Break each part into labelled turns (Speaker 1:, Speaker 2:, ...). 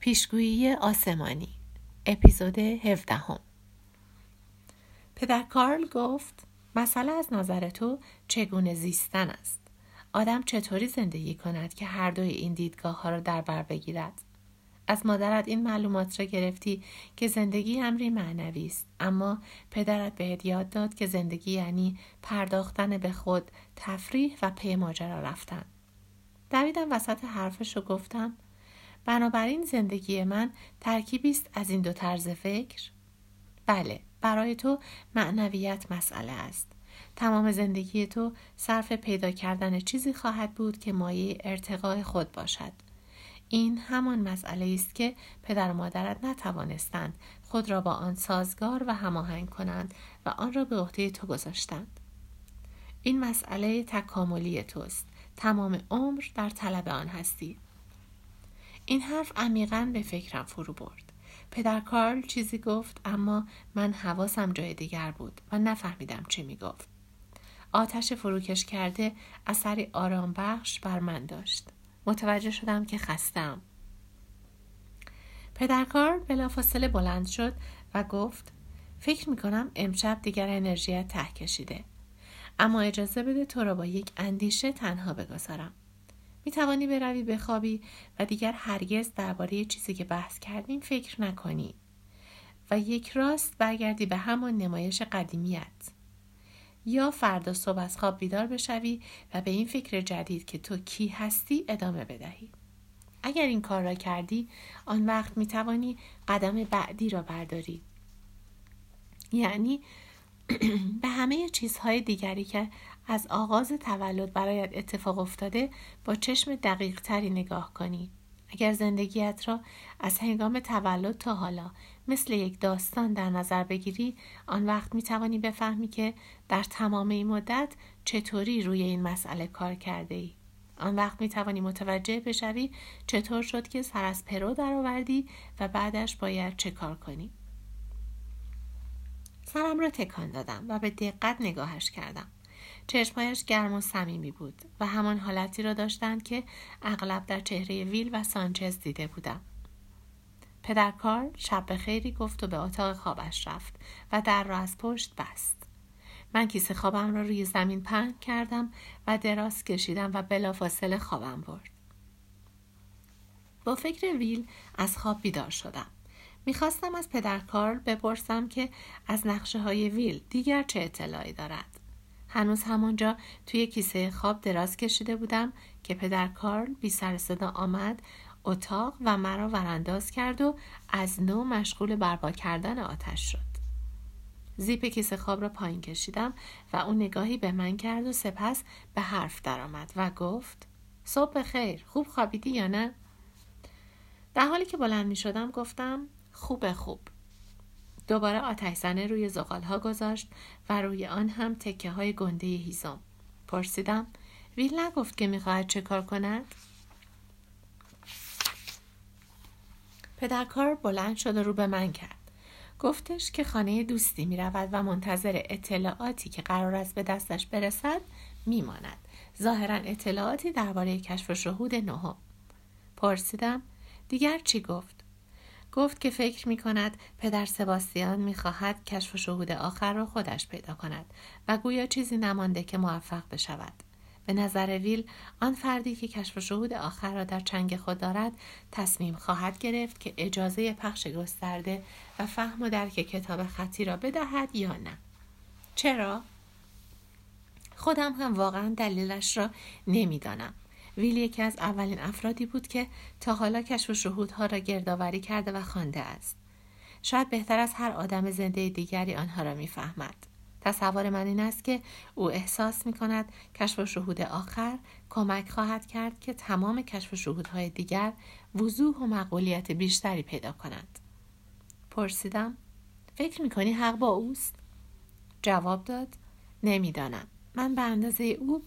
Speaker 1: پیشگویی آسمانی اپیزود 17 هم. پدر کارل گفت مسئله از نظر تو چگونه زیستن است؟ آدم چطوری زندگی کند که هر دوی این دیدگاه ها را در بر بگیرد؟ از مادرت این معلومات را گرفتی که زندگی امری معنوی است اما پدرت بهت یاد داد که زندگی یعنی پرداختن به خود تفریح و پی ماجرا رفتن. دویدم وسط حرفش رو گفتم بنابراین زندگی من ترکیبی است از این دو طرز فکر. بله برای تو معنویت مسئله است. تمام زندگی تو صرف پیدا کردن چیزی خواهد بود که مایه ارتقاء خود باشد. این همان مسئله است که پدر و مادرت نتوانستند خود را با آن سازگار و هماهنگ کنند و آن را به عهده تو گذاشتند. این مسئله تکاملی توست. تمام عمر در طلب آن هستی. این حرف عمیقا به فکرم فرو برد پدر کارل چیزی گفت اما من حواسم جای دیگر بود و نفهمیدم چی می گفت. آتش فروکش کرده اثری آرام بخش بر من داشت. متوجه شدم که خستم. پدر کارل بلافاصله بلند شد و گفت فکر می کنم امشب دیگر انرژیت ته کشیده. اما اجازه بده تو را با یک اندیشه تنها بگذارم. می توانی بروی بخوابی و دیگر هرگز درباره چیزی که بحث کردیم فکر نکنی. و یک راست برگردی به همان نمایش قدیمیت. یا فردا صبح از خواب بیدار بشوی و به این فکر جدید که تو کی هستی ادامه بدهی. اگر این کار را کردی آن وقت می توانی قدم بعدی را برداری. یعنی به همه چیزهای دیگری که از آغاز تولد برایت اتفاق افتاده با چشم دقیق تری نگاه کنی. اگر زندگیت را از هنگام تولد تا حالا مثل یک داستان در نظر بگیری آن وقت می توانی بفهمی که در تمام این مدت چطوری روی این مسئله کار کرده ای. آن وقت می توانی متوجه بشوی چطور شد که سر از پرو درآوردی و بعدش باید چه کار کنی. سرم را تکان دادم و به دقت نگاهش کردم. چشمهایش گرم و صمیمی بود و همان حالتی را داشتند که اغلب در چهره ویل و سانچز دیده بودم. پدر کار شب به خیری گفت و به اتاق خوابش رفت و در را از پشت بست. من کیسه خوابم را روی زمین پهن کردم و دراز کشیدم و بلافاصله خوابم برد. با فکر ویل از خواب بیدار شدم. می‌خواستم از پدر کارل بپرسم که از نقشه های ویل دیگر چه اطلاعی دارد. هنوز همونجا توی کیسه خواب دراز کشیده بودم که پدر کارل بی سر صدا آمد اتاق و مرا ورانداز کرد و از نو مشغول برپا کردن آتش شد. زیپ کیسه خواب را پایین کشیدم و اون نگاهی به من کرد و سپس به حرف درآمد و گفت صبح خیر خوب خوابیدی یا نه؟ در حالی که بلند می شدم گفتم خوب خوب دوباره آتش روی زغال ها گذاشت و روی آن هم تکه های گنده هیزم پرسیدم ویل نگفت که می‌خواهد چه کار کند؟ پدرکار بلند شد و رو به من کرد. گفتش که خانه دوستی می رود و منتظر اطلاعاتی که قرار است به دستش برسد میماند. ظاهرا اطلاعاتی درباره کشف و شهود نهم. پرسیدم دیگر چی گفت؟ گفت که فکر می کند پدر سباستیان می خواهد کشف و شهود آخر را خودش پیدا کند و گویا چیزی نمانده که موفق بشود. به نظر ویل آن فردی که کشف و شهود آخر را در چنگ خود دارد تصمیم خواهد گرفت که اجازه پخش گسترده و فهم و درک کتاب خطی را بدهد یا نه. چرا؟ خودم هم واقعا دلیلش را نمی‌دانم. ویل یکی از اولین افرادی بود که تا حالا کشف و شهودها را گردآوری کرده و خوانده است شاید بهتر از هر آدم زنده دیگری آنها را می‌فهمد تصور من این است که او احساس می کند کشف و شهود آخر کمک خواهد کرد که تمام کشف و شهودهای دیگر وضوح و مقبولیت بیشتری پیدا کنند. پرسیدم فکر می کنی حق با اوست؟ جواب داد نمی‌دانم. من به اندازه او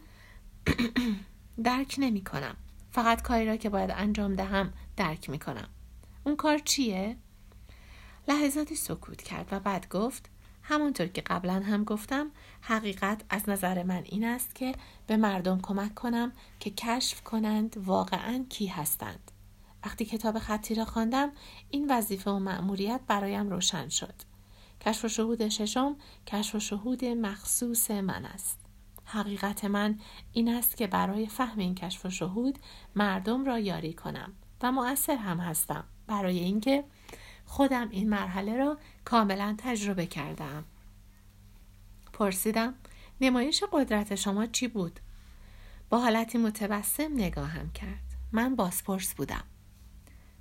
Speaker 1: درک نمی کنم. فقط کاری را که باید انجام دهم درک می کنم. اون کار چیه؟ لحظاتی سکوت کرد و بعد گفت همانطور که قبلا هم گفتم حقیقت از نظر من این است که به مردم کمک کنم که کشف کنند واقعا کی هستند وقتی کتاب خطی را خواندم این وظیفه و مأموریت برایم روشن شد کشف و شهود ششم کشف و شهود مخصوص من است حقیقت من این است که برای فهم این کشف و شهود مردم را یاری کنم و مؤثر هم هستم. برای اینکه خودم این مرحله را کاملا تجربه کردم. پرسیدم نمایش قدرت شما چی بود؟ با حالتی متبسم نگاهم کرد. من بازپرس بودم.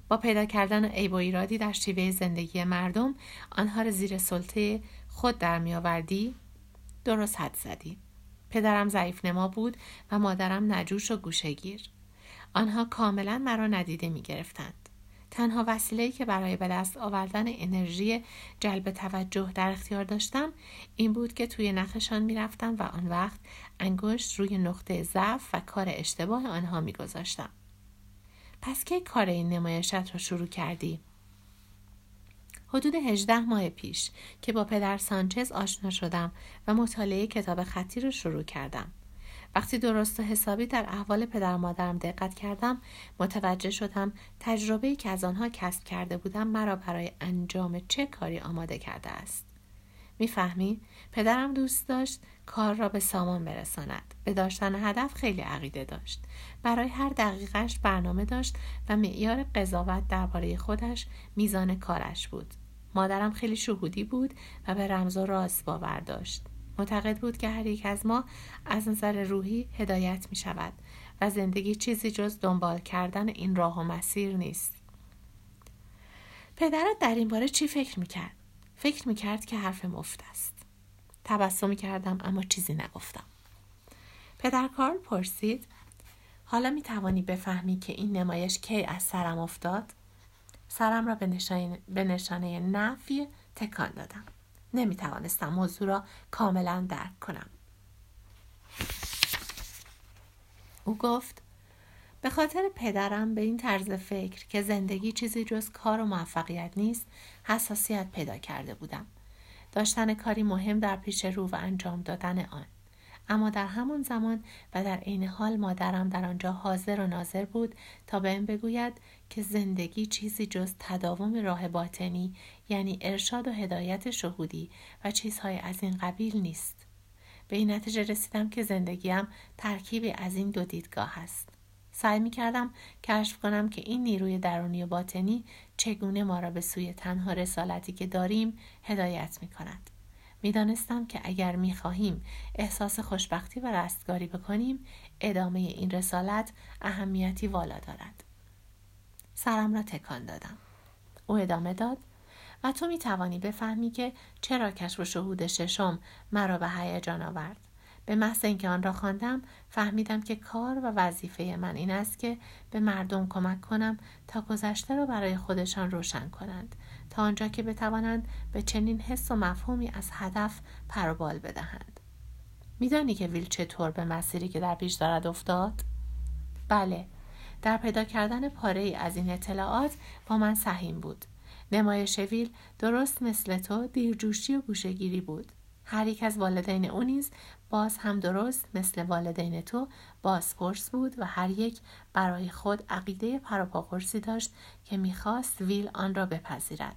Speaker 1: با پیدا کردن عیب و ایرادی در شیوه زندگی مردم آنها را زیر سلطه خود در میآوردی درست حد زدی. پدرم ضعیف نما بود و مادرم نجوش و گوشگیر آنها کاملا مرا ندیده می گرفتند. تنها وسیله‌ای که برای به دست آوردن انرژی جلب توجه در اختیار داشتم این بود که توی نخشان می‌رفتم و آن وقت انگشت روی نقطه ضعف و کار اشتباه آنها میگذاشتم. پس کی کار این نمایشت را شروع کردی؟ حدود 18 ماه پیش که با پدر سانچز آشنا شدم و مطالعه کتاب خطی رو شروع کردم. وقتی درست و حسابی در احوال پدر مادرم دقت کردم متوجه شدم تجربه‌ای که از آنها کسب کرده بودم مرا برای انجام چه کاری آماده کرده است می‌فهمی؟ پدرم دوست داشت کار را به سامان برساند. به داشتن هدف خیلی عقیده داشت. برای هر دقیقش برنامه داشت و معیار قضاوت درباره خودش میزان کارش بود. مادرم خیلی شهودی بود و به رمز و راز باور داشت. معتقد بود که هر یک از ما از نظر روحی هدایت می شود و زندگی چیزی جز دنبال کردن این راه و مسیر نیست. پدرت در این باره چی فکر می کرد؟ فکر می کرد که حرف مفت است تبسمی کردم اما چیزی نگفتم پدر کارل پرسید حالا می توانی بفهمی که این نمایش کی از سرم افتاد؟ سرم را به نشانه, به نشانه نفی تکان دادم. نمی توانستم موضوع را کاملا درک کنم. او گفت به خاطر پدرم به این طرز فکر که زندگی چیزی جز کار و موفقیت نیست حساسیت پیدا کرده بودم. داشتن کاری مهم در پیش رو و انجام دادن آن. اما در همان زمان و در عین حال مادرم در آنجا حاضر و ناظر بود تا بهم بگوید که زندگی چیزی جز تداوم راه باطنی یعنی ارشاد و هدایت شهودی و چیزهای از این قبیل نیست به این نتیجه رسیدم که زندگیم ترکیبی از این دو دیدگاه است سعی می کردم کشف کنم که این نیروی درونی و باطنی چگونه ما را به سوی تنها رسالتی که داریم هدایت می کند. می‌دانستم که اگر می خواهیم احساس خوشبختی و رستگاری بکنیم ادامه این رسالت اهمیتی والا دارد. سرم را تکان دادم. او ادامه داد و تو می توانی بفهمی که چرا کشف و شهود ششم مرا به هیجان آورد. به محض اینکه آن را خواندم فهمیدم که کار و وظیفه من این است که به مردم کمک کنم تا گذشته را برای خودشان روشن کنند تا آنجا که بتوانند به چنین حس و مفهومی از هدف پروبال بدهند. میدانی که ویل چطور به مسیری که در پیش دارد افتاد؟ بله در پیدا کردن پاره ای از این اطلاعات با من سهیم بود. نمایش ویل درست مثل تو دیرجوشی و گوشگیری بود. هر یک از والدین او نیز باز هم درست مثل والدین تو بازپرس بود و هر یک برای خود عقیده پروپاقرسی داشت که می‌خواست ویل آن را بپذیرد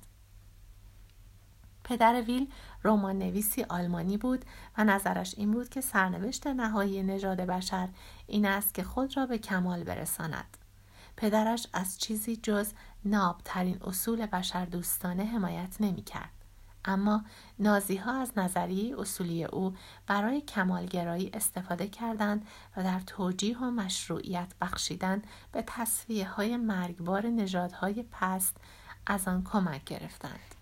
Speaker 1: پدر ویل رمان نویسی آلمانی بود و نظرش این بود که سرنوشت نهایی نژاد بشر این است که خود را به کمال برساند. پدرش از چیزی جز نابترین اصول بشر دوستانه حمایت نمی کرد. اما نازی ها از نظریه اصولی او برای کمالگرایی استفاده کردند و در توجیه و مشروعیت بخشیدن به تصفیه های مرگبار نژادهای پست از آن کمک گرفتند.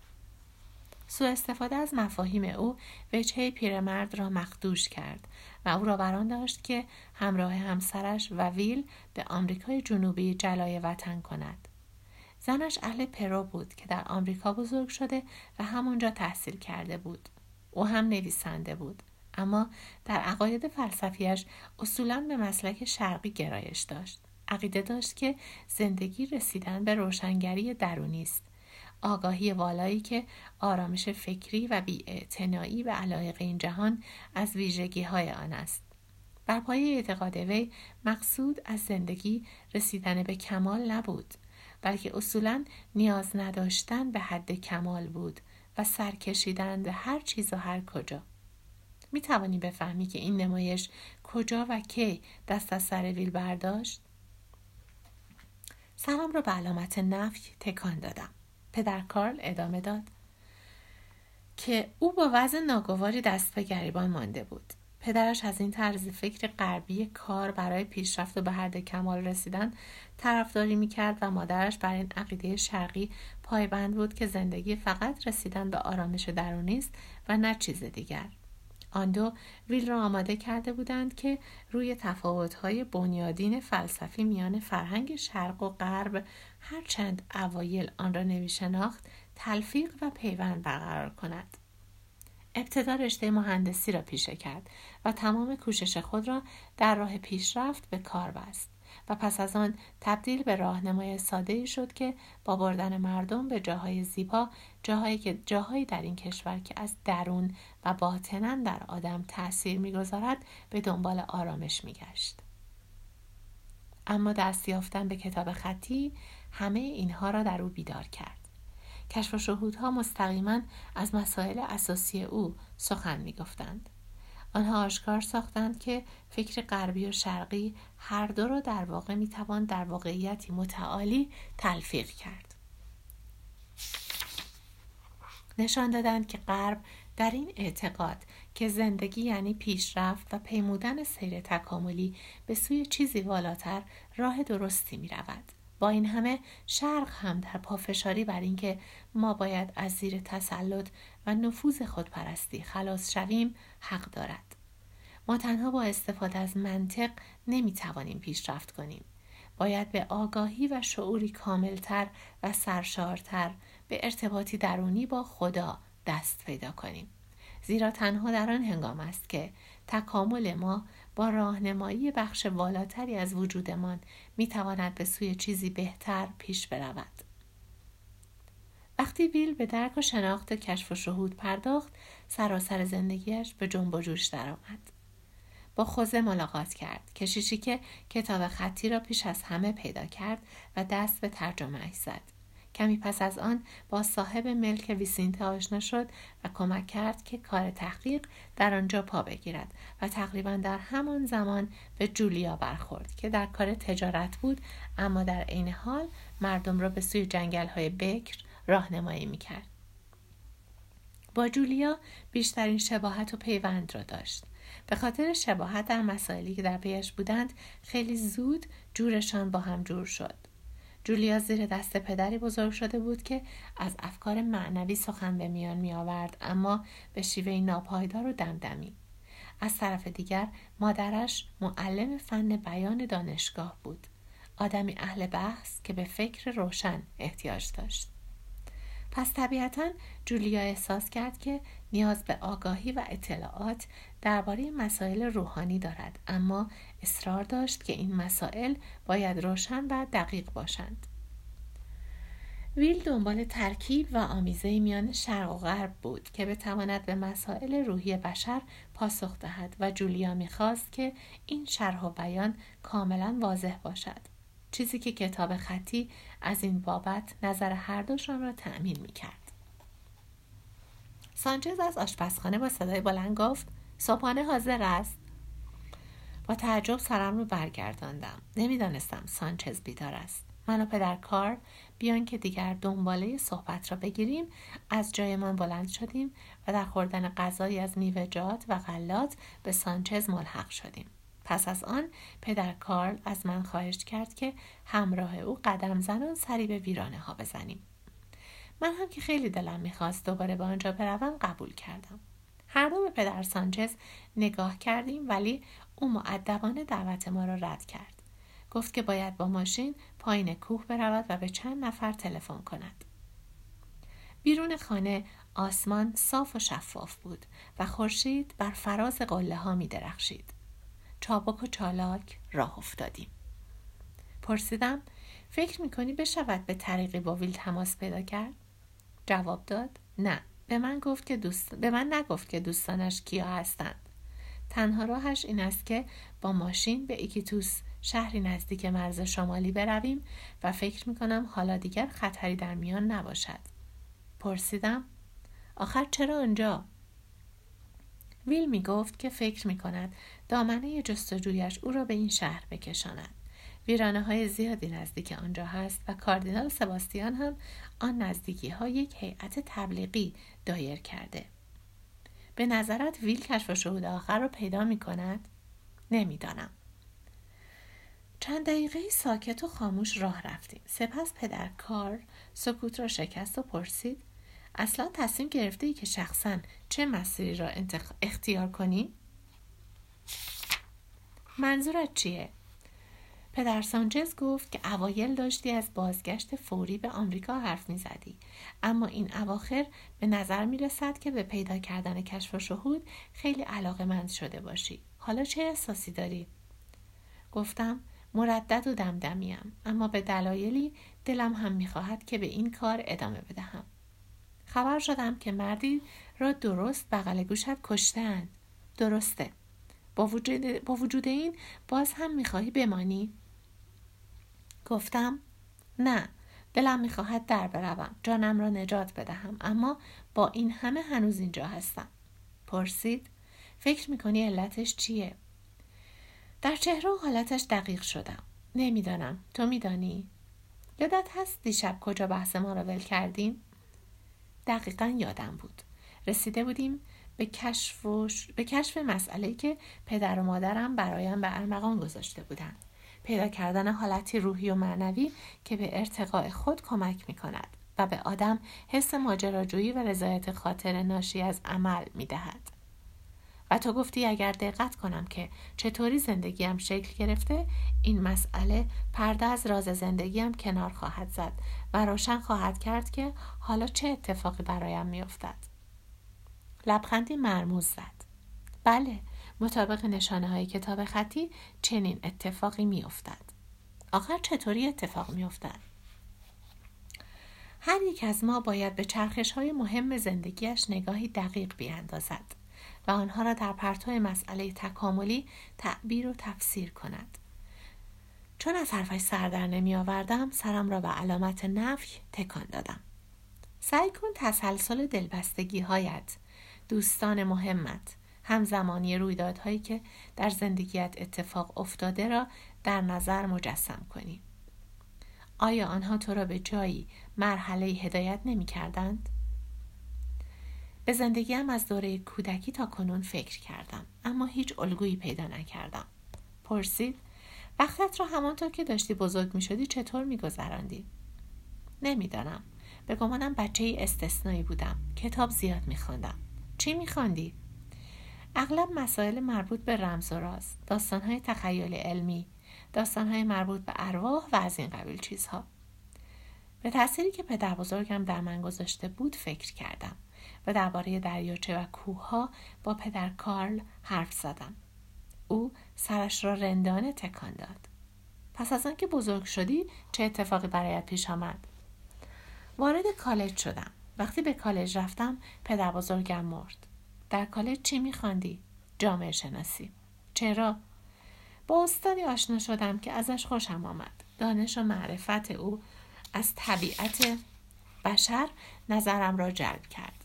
Speaker 1: سوء استفاده از مفاهیم او وجهه پیرمرد را مخدوش کرد و او را بران داشت که همراه همسرش و ویل به آمریکای جنوبی جلای وطن کند. زنش اهل پرو بود که در آمریکا بزرگ شده و همونجا تحصیل کرده بود. او هم نویسنده بود. اما در عقاید فلسفیش اصولا به مسلک شرقی گرایش داشت. عقیده داشت که زندگی رسیدن به روشنگری درونی است آگاهی والایی که آرامش فکری و بیاعتنایی به علایق این جهان از ویژگی های آن است. بر پایه اعتقاد وی مقصود از زندگی رسیدن به کمال نبود. بلکه اصولا نیاز نداشتن به حد کمال بود و سر کشیدن به هر چیز و هر کجا می توانی بفهمی که این نمایش کجا و کی دست از سر ویل برداشت؟ سلام را به علامت نفی تکان دادم. پدر کارل ادامه داد که او با وضع ناگواری دست به گریبان مانده بود. پدرش از این طرز فکر غربی کار برای پیشرفت و به حد کمال رسیدن طرفداری می‌کرد و مادرش بر این عقیده شرقی پایبند بود که زندگی فقط رسیدن به آرامش درونی است و نه چیز دیگر. آن دو ویل را آماده کرده بودند که روی تفاوت‌های بنیادین فلسفی میان فرهنگ شرق و غرب هرچند اوایل آن را نمیشناخت تلفیق و پیوند برقرار کند. ابتدا رشته مهندسی را پیشه کرد و تمام کوشش خود را در راه پیشرفت به کار بست و پس از آن تبدیل به راهنمای ساده شد که با بردن مردم به جاهای زیبا جاهایی که جاهایی در این کشور که از درون و باطنا در آدم تاثیر می‌گذارد به دنبال آرامش میگشت. اما دست یافتن به کتاب خطی همه اینها را در او بیدار کرد. کشف و شهودها مستقیما از مسائل اساسی او سخن می‌گفتند آنها آشکار ساختند که فکر غربی و شرقی هر دو را در واقع می‌توان در واقعیتی متعالی تلفیق کرد نشان دادند که غرب در این اعتقاد که زندگی یعنی پیشرفت و پیمودن سیر تکاملی به سوی چیزی والاتر راه درستی می رود. با این همه شرق هم در پافشاری بر اینکه ما باید از زیر تسلط و نفوذ خودپرستی خلاص شویم حق دارد. ما تنها با استفاده از منطق نمی توانیم پیشرفت کنیم. باید به آگاهی و شعوری کاملتر و سرشارتر به ارتباطی درونی با خدا دست پیدا کنیم. زیرا تنها در آن هنگام است که تکامل ما با راهنمایی بخش والاتری از وجودمان می‌تواند به سوی چیزی بهتر پیش برود. وقتی ویل به درک و شناخت کشف و شهود پرداخت سراسر زندگیش به جنب و جوش درآمد. با خوزه ملاقات کرد کشیشی که کتاب خطی را پیش از همه پیدا کرد و دست به ترجمه زد. کمی پس از آن با صاحب ملک ویسینته آشنا شد و کمک کرد که کار تحقیق در آنجا پا بگیرد و تقریبا در همان زمان به جولیا برخورد که در کار تجارت بود اما در عین حال مردم را به سوی جنگل های بکر راهنمایی می‌کرد. با جولیا بیشترین شباهت و پیوند را داشت. به خاطر شباهت در مسائلی که در پیش بودند خیلی زود جورشان با هم جور شد. جولیا زیر دست پدری بزرگ شده بود که از افکار معنوی سخن به میان می آورد اما به شیوه ناپایدار و دمدمی. از طرف دیگر مادرش معلم فن بیان دانشگاه بود. آدمی اهل بحث که به فکر روشن احتیاج داشت. پس طبیعتا جولیا احساس کرد که نیاز به آگاهی و اطلاعات درباره مسائل روحانی دارد اما اصرار داشت که این مسائل باید روشن و دقیق باشند. ویل دنبال ترکیب و آمیزه میان شرق و غرب بود که بتواند به مسائل روحی بشر پاسخ دهد و جولیا می‌خواست که این شرح و بیان کاملا واضح باشد. چیزی که کتاب خطی از این بابت نظر هر دوشان را تأمین می‌کرد. سانچز از آشپزخانه با صدای بلند گفت صبحانه حاضر است. با تعجب سرم رو برگرداندم. نمی‌دانستم سانچز بیدار است. من و پدر کار بیان که دیگر دنباله صحبت را بگیریم از جایمان بلند شدیم و در خوردن غذایی از میوهجات و غلات به سانچز ملحق شدیم. پس از آن پدر کارل از من خواهش کرد که همراه او قدم زنان سری به ویرانه ها بزنیم. من هم که خیلی دلم می‌خواست دوباره به آنجا بروم قبول کردم. هر دو به پدر سانچز نگاه کردیم ولی او معدبانه دعوت ما را رد کرد. گفت که باید با ماشین پایین کوه برود و به چند نفر تلفن کند. بیرون خانه آسمان صاف و شفاف بود و خورشید بر فراز قله ها می درخشید. چابک و چالاک راه افتادیم. پرسیدم فکر می‌کنی بشود به طریقی با ویل تماس پیدا کرد؟ جواب داد نه به من گفت که دوست... به من نگفت که دوستانش کیا هستند تنها راهش این است که با ماشین به ایکیتوس شهری نزدیک مرز شمالی برویم و فکر می کنم حالا دیگر خطری در میان نباشد پرسیدم آخر چرا آنجا ویل می گفت که فکر می کند دامنه جستجویش او را به این شهر بکشاند ویرانه های زیادی نزدیک آنجا هست و کاردینال سباستیان هم آن نزدیکی ها یک هیئت تبلیغی دایر کرده به نظرت ویل کشف و شهود آخر را پیدا می کند؟ نمی‌دانم. چند دقیقه ساکت و خاموش راه رفتیم. سپس پدر کار سکوت را شکست و پرسید اصلا تصمیم گرفته ای که شخصا چه مسیری را اختیار کنی؟ منظورت چیه؟ پدر سانچز گفت که اوایل داشتی از بازگشت فوری به آمریکا حرف می‌زدی اما این اواخر به نظر می رسد که به پیدا کردن کشف و شهود خیلی علاقه مند شده باشی حالا چه احساسی داری؟ گفتم مردد و دمدمیم اما به دلایلی دلم هم می‌خواهد که به این کار ادامه بدهم خبر شدم که مردی را درست بغل گوشت کشتن. درسته. با وجود, با وجود این باز هم می‌خواهی بمانی؟ گفتم نه دلم می‌خواهد در بروم. جانم را نجات بدهم اما با این همه هنوز اینجا هستم. پرسید فکر می‌کنی علتش چیه؟ در چهره و حالتش دقیق شدم. نمی‌دانم. تو میدانی؟ یادت هست دیشب کجا بحث ما را ول کردیم؟ دقیقا یادم بود رسیده بودیم به کشف, به کشف مسئله که پدر و مادرم برایم به ارمغان گذاشته بودند پیدا کردن حالتی روحی و معنوی که به ارتقاء خود کمک می کند و به آدم حس ماجراجویی و رضایت خاطر ناشی از عمل می دهد. تو گفتی اگر دقت کنم که چطوری زندگیم شکل گرفته این مسئله پرده از راز زندگیم کنار خواهد زد و روشن خواهد کرد که حالا چه اتفاقی برایم میافتد. لبخندی مرموز زد. بله مطابق نشانه های کتاب خطی چنین اتفاقی میافتد. آخر چطوری اتفاق میافتد؟ هر یک از ما باید به چرخش های مهم زندگیش نگاهی دقیق بیاندازد. و آنها را در پرتو مسئله تکاملی تعبیر و تفسیر کند. چون از حرفش سر در نمی آوردم سرم را به علامت نفی تکان دادم. سعی کن تسلسل دلبستگی هایت دوستان مهمت همزمانی رویدادهایی که در زندگیت اتفاق افتاده را در نظر مجسم کنی. آیا آنها تو را به جایی مرحله هدایت نمی کردند؟ به زندگیم از دوره کودکی تا کنون فکر کردم اما هیچ الگویی پیدا نکردم پرسید وقتت را همانطور که داشتی بزرگ می شدی چطور می گذراندی؟ نمی‌دانم به گمانم بچه استثنایی بودم کتاب زیاد می خوندم. چی می خوندی؟ اغلب مسائل مربوط به رمز و راز داستانهای تخیل علمی داستانهای مربوط به ارواح و از این قبیل چیزها به تأثیری که پدر بزرگم در من گذاشته بود فکر کردم و درباره دریاچه و کوهها با پدر کارل حرف زدم. او سرش را رندانه تکان داد. پس از آنکه بزرگ شدی چه اتفاقی برایت پیش آمد؟ وارد کالج شدم. وقتی به کالج رفتم پدر بزرگم مرد. در کالج چی میخواندی؟ جامعه شناسی. چرا؟ با استادی آشنا شدم که ازش خوشم آمد. دانش و معرفت او از طبیعت بشر نظرم را جلب کرد.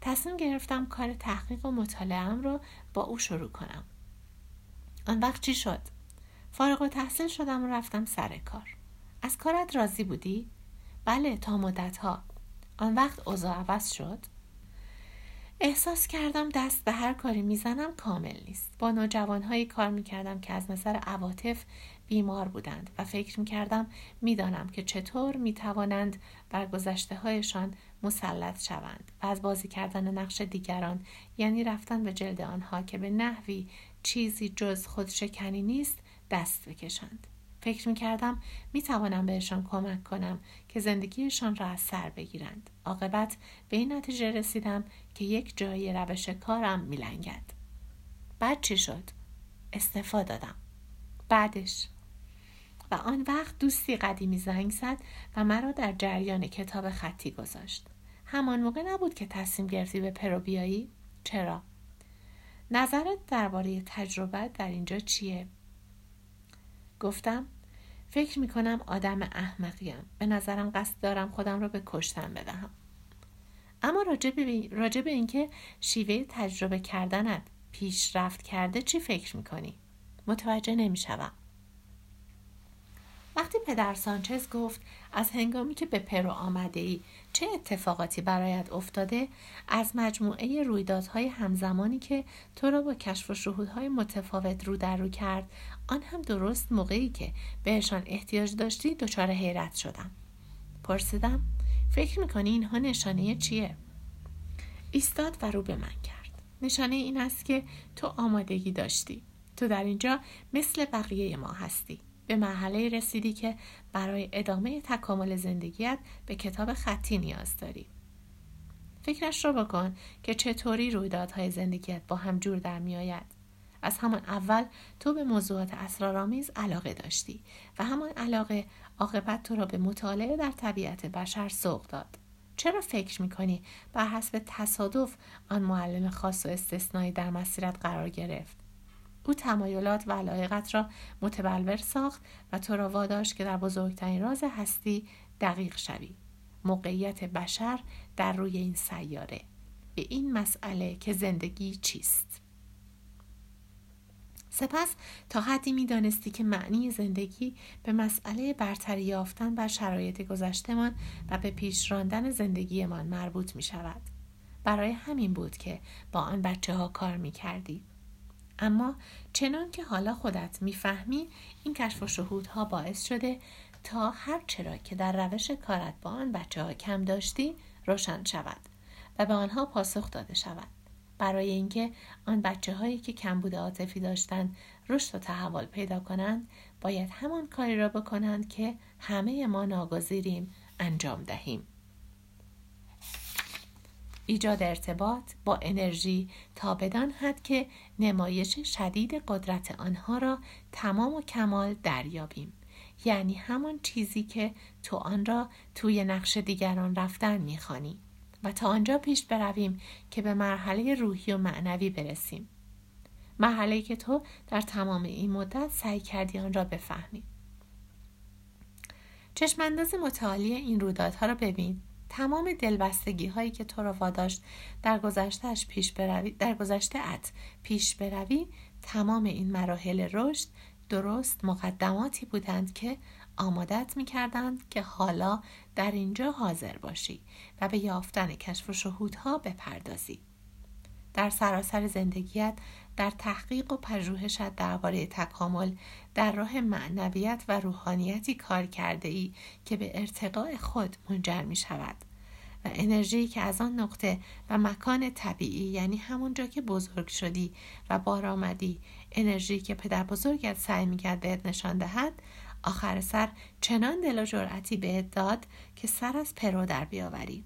Speaker 1: تصمیم گرفتم کار تحقیق و مطالعهم را با او شروع کنم. آن وقت چی شد؟ فارغ و تحصیل شدم و رفتم سر کار. از کارت راضی بودی؟ بله تا مدت ها آن وقت اوضاع عوض شد. احساس کردم دست به هر کاری می‌زنم کامل نیست. با نوجوانهایی کار می‌کردم که از نظر عواطف بیمار بودند و فکر می‌کردم می‌دانم که چطور می‌توانند بر گذشته هایشان مسلط شوند و از بازی کردن نقش دیگران یعنی رفتن به جلد آنها که به نحوی چیزی جز خودشکنی نیست دست بکشند فکر می کردم می توانم بهشان کمک کنم که زندگیشان را از سر بگیرند. عاقبت به این نتیجه رسیدم که یک جایی روش کارم می لنگد. بعد چی شد؟ استفا دادم. بعدش و آن وقت دوستی قدیمی زنگ زد و مرا در جریان کتاب خطی گذاشت. همان موقع نبود که تصمیم گرفتی به پرو بیایی؟ چرا؟ نظرت درباره تجربه در اینجا چیه؟ گفتم فکر می کنم آدم احمقیم به نظرم قصد دارم خودم را به کشتن بدهم اما راجع به اینکه شیوه تجربه کردنت پیشرفت کرده چی فکر می‌کنی؟ متوجه نمی‌شوم. وقتی پدر سانچز گفت از هنگامی که به پرو آمده ای چه اتفاقاتی برایت افتاده از مجموعه رویدادهای همزمانی که تو را با کشف و شهودهای متفاوت رو در رو کرد آن هم درست موقعی که بهشان احتیاج داشتی دچار حیرت شدم. پرسیدم فکر می‌کنی اینها نشانه چیه؟ ایستاد و رو به من کرد. نشانه این است که تو آمادگی داشتی. تو در اینجا مثل بقیه ما هستی. به مرحله رسیدی که برای ادامه تکامل زندگیت به کتاب خطی نیاز داری. فکرش رو بکن که چطوری رویدادهای زندگیت با هم جور در میآید. از همان اول تو به موضوعات اسرارآمیز علاقه داشتی و همان علاقه عاقبت تو را به مطالعه در طبیعت بشر سوق داد. چرا فکر می‌کنی بر حسب تصادف آن معلم خاص و استثنایی در مسیرت قرار گرفت؟ او تمایلات و علایقت را متبلور ساخت و تو را واداشت که در بزرگترین راز هستی دقیق شوی موقعیت بشر در روی این سیاره به این مسئله که زندگی چیست سپس تا حدی می دانستی که معنی زندگی به مسئله برتری یافتن بر شرایط گذشتهمان و به پیش راندن زندگیمان مربوط می شود. برای همین بود که با آن بچه ها کار می کردی. اما چنان که حالا خودت می‌فهمی این کشف و شهودها باعث شده تا هر چرا که در روش کارت با آن بچه ها کم داشتی روشن شود و به آنها پاسخ داده شود. برای اینکه آن بچه هایی که کمبود عاطفی داشتند رشد و تحول پیدا کنند باید همان کاری را بکنند که همه ما ناگزیریم انجام دهیم. ایجاد ارتباط با انرژی تا بدان حد که نمایش شدید قدرت آنها را تمام و کمال دریابیم. یعنی همان چیزی که تو آن را توی نقش دیگران رفتن می‌خوانی. و تا آنجا پیش برویم که به مرحله روحی و معنوی برسیم. مرحله که تو در تمام این مدت سعی کردی آن را بفهمی. چشمانداز متعالی این رویدادها را ببین. تمام دلبستگی هایی که تو را واداشت در گذشتهش پیش بروی در گذشته ات پیش بروی تمام این مراحل رشد درست مقدماتی بودند که آمادت می کردند که حالا در اینجا حاضر باشی و به یافتن کشف و شهودها بپردازی. در سراسر زندگیت در تحقیق و پژوهشت درباره تکامل در راه معنویت و روحانیتی کار کرده ای که به ارتقاء خود منجر می شود و انرژی که از آن نقطه و مکان طبیعی یعنی همونجا که بزرگ شدی و بار آمدی انرژی که پدر بزرگت سعی می‌کرد بهت نشان دهد آخر سر چنان دل و جرأتی بهت داد که سر از پرو در بیاوری.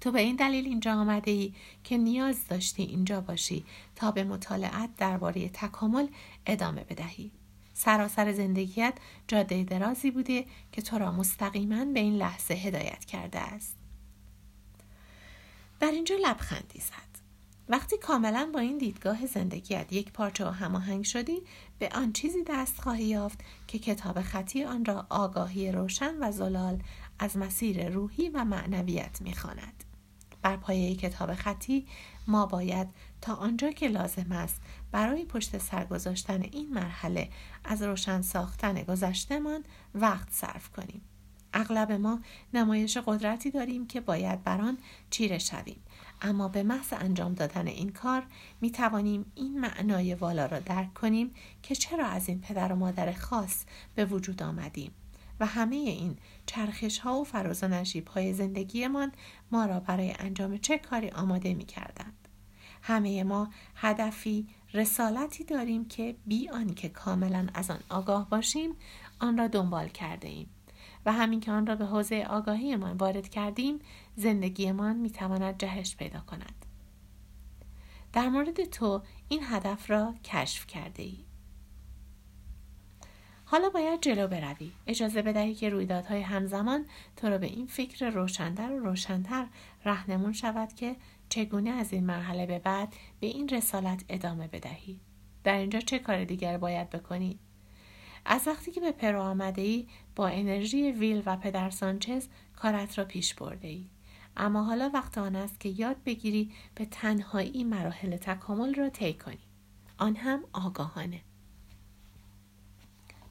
Speaker 1: تو به این دلیل اینجا آمده ای که نیاز داشتی اینجا باشی تا به مطالعت درباره تکامل ادامه بدهی. سراسر زندگیت جاده درازی بوده که تو را مستقیما به این لحظه هدایت کرده است. در اینجا لبخندی زد. وقتی کاملا با این دیدگاه زندگیت یک پارچه و هماهنگ شدی به آن چیزی دست خواهی یافت که کتاب خطی آن را آگاهی روشن و زلال از مسیر روحی و معنویت می‌خواند. بر پایه کتاب خطی ما باید تا آنجا که لازم است برای پشت سر گذاشتن این مرحله از روشن ساختن گذشتهمان وقت صرف کنیم. اغلب ما نمایش قدرتی داریم که باید بر آن چیره شویم اما به محض انجام دادن این کار می توانیم این معنای والا را درک کنیم که چرا از این پدر و مادر خاص به وجود آمدیم و همه این چرخش ها و فراز و نشیب های زندگیمان ما را برای انجام چه کاری آماده می کردند. همه ما هدفی رسالتی داریم که بی آنکه کاملا از آن آگاه باشیم آن را دنبال کرده ایم و همین که آن را به حوزه آگاهیمان وارد کردیم زندگیمان می تواند جهش پیدا کند. در مورد تو این هدف را کشف کرده ای. حالا باید جلو بروی اجازه بدهی که رویدادهای همزمان تو را به این فکر روشنتر و روشنتر رهنمون شود که چگونه از این مرحله به بعد به این رسالت ادامه بدهی در اینجا چه کار دیگر باید بکنی از وقتی که به پرو آمده ای با انرژی ویل و پدر سانچز کارت را پیش برده ای. اما حالا وقت آن است که یاد بگیری به تنهایی مراحل تکامل را طی کنی. آن هم آگاهانه.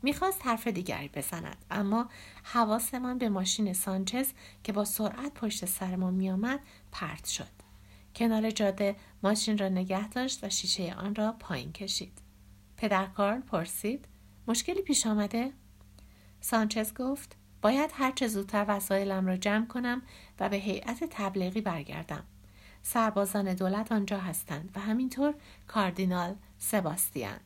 Speaker 1: می‌خواست حرف دیگری بزند. اما حواسمان به ماشین سانچز که با سرعت پشت سر ما میآمد پرت شد. کنار جاده ماشین را نگه داشت و شیشه آن را پایین کشید. پدر کارل پرسید مشکلی پیش آمده؟ سانچز گفت باید هرچه زودتر وسایلم را جمع کنم و به هیئت تبلیغی برگردم. سربازان دولت آنجا هستند و همینطور کاردینال سباستیان.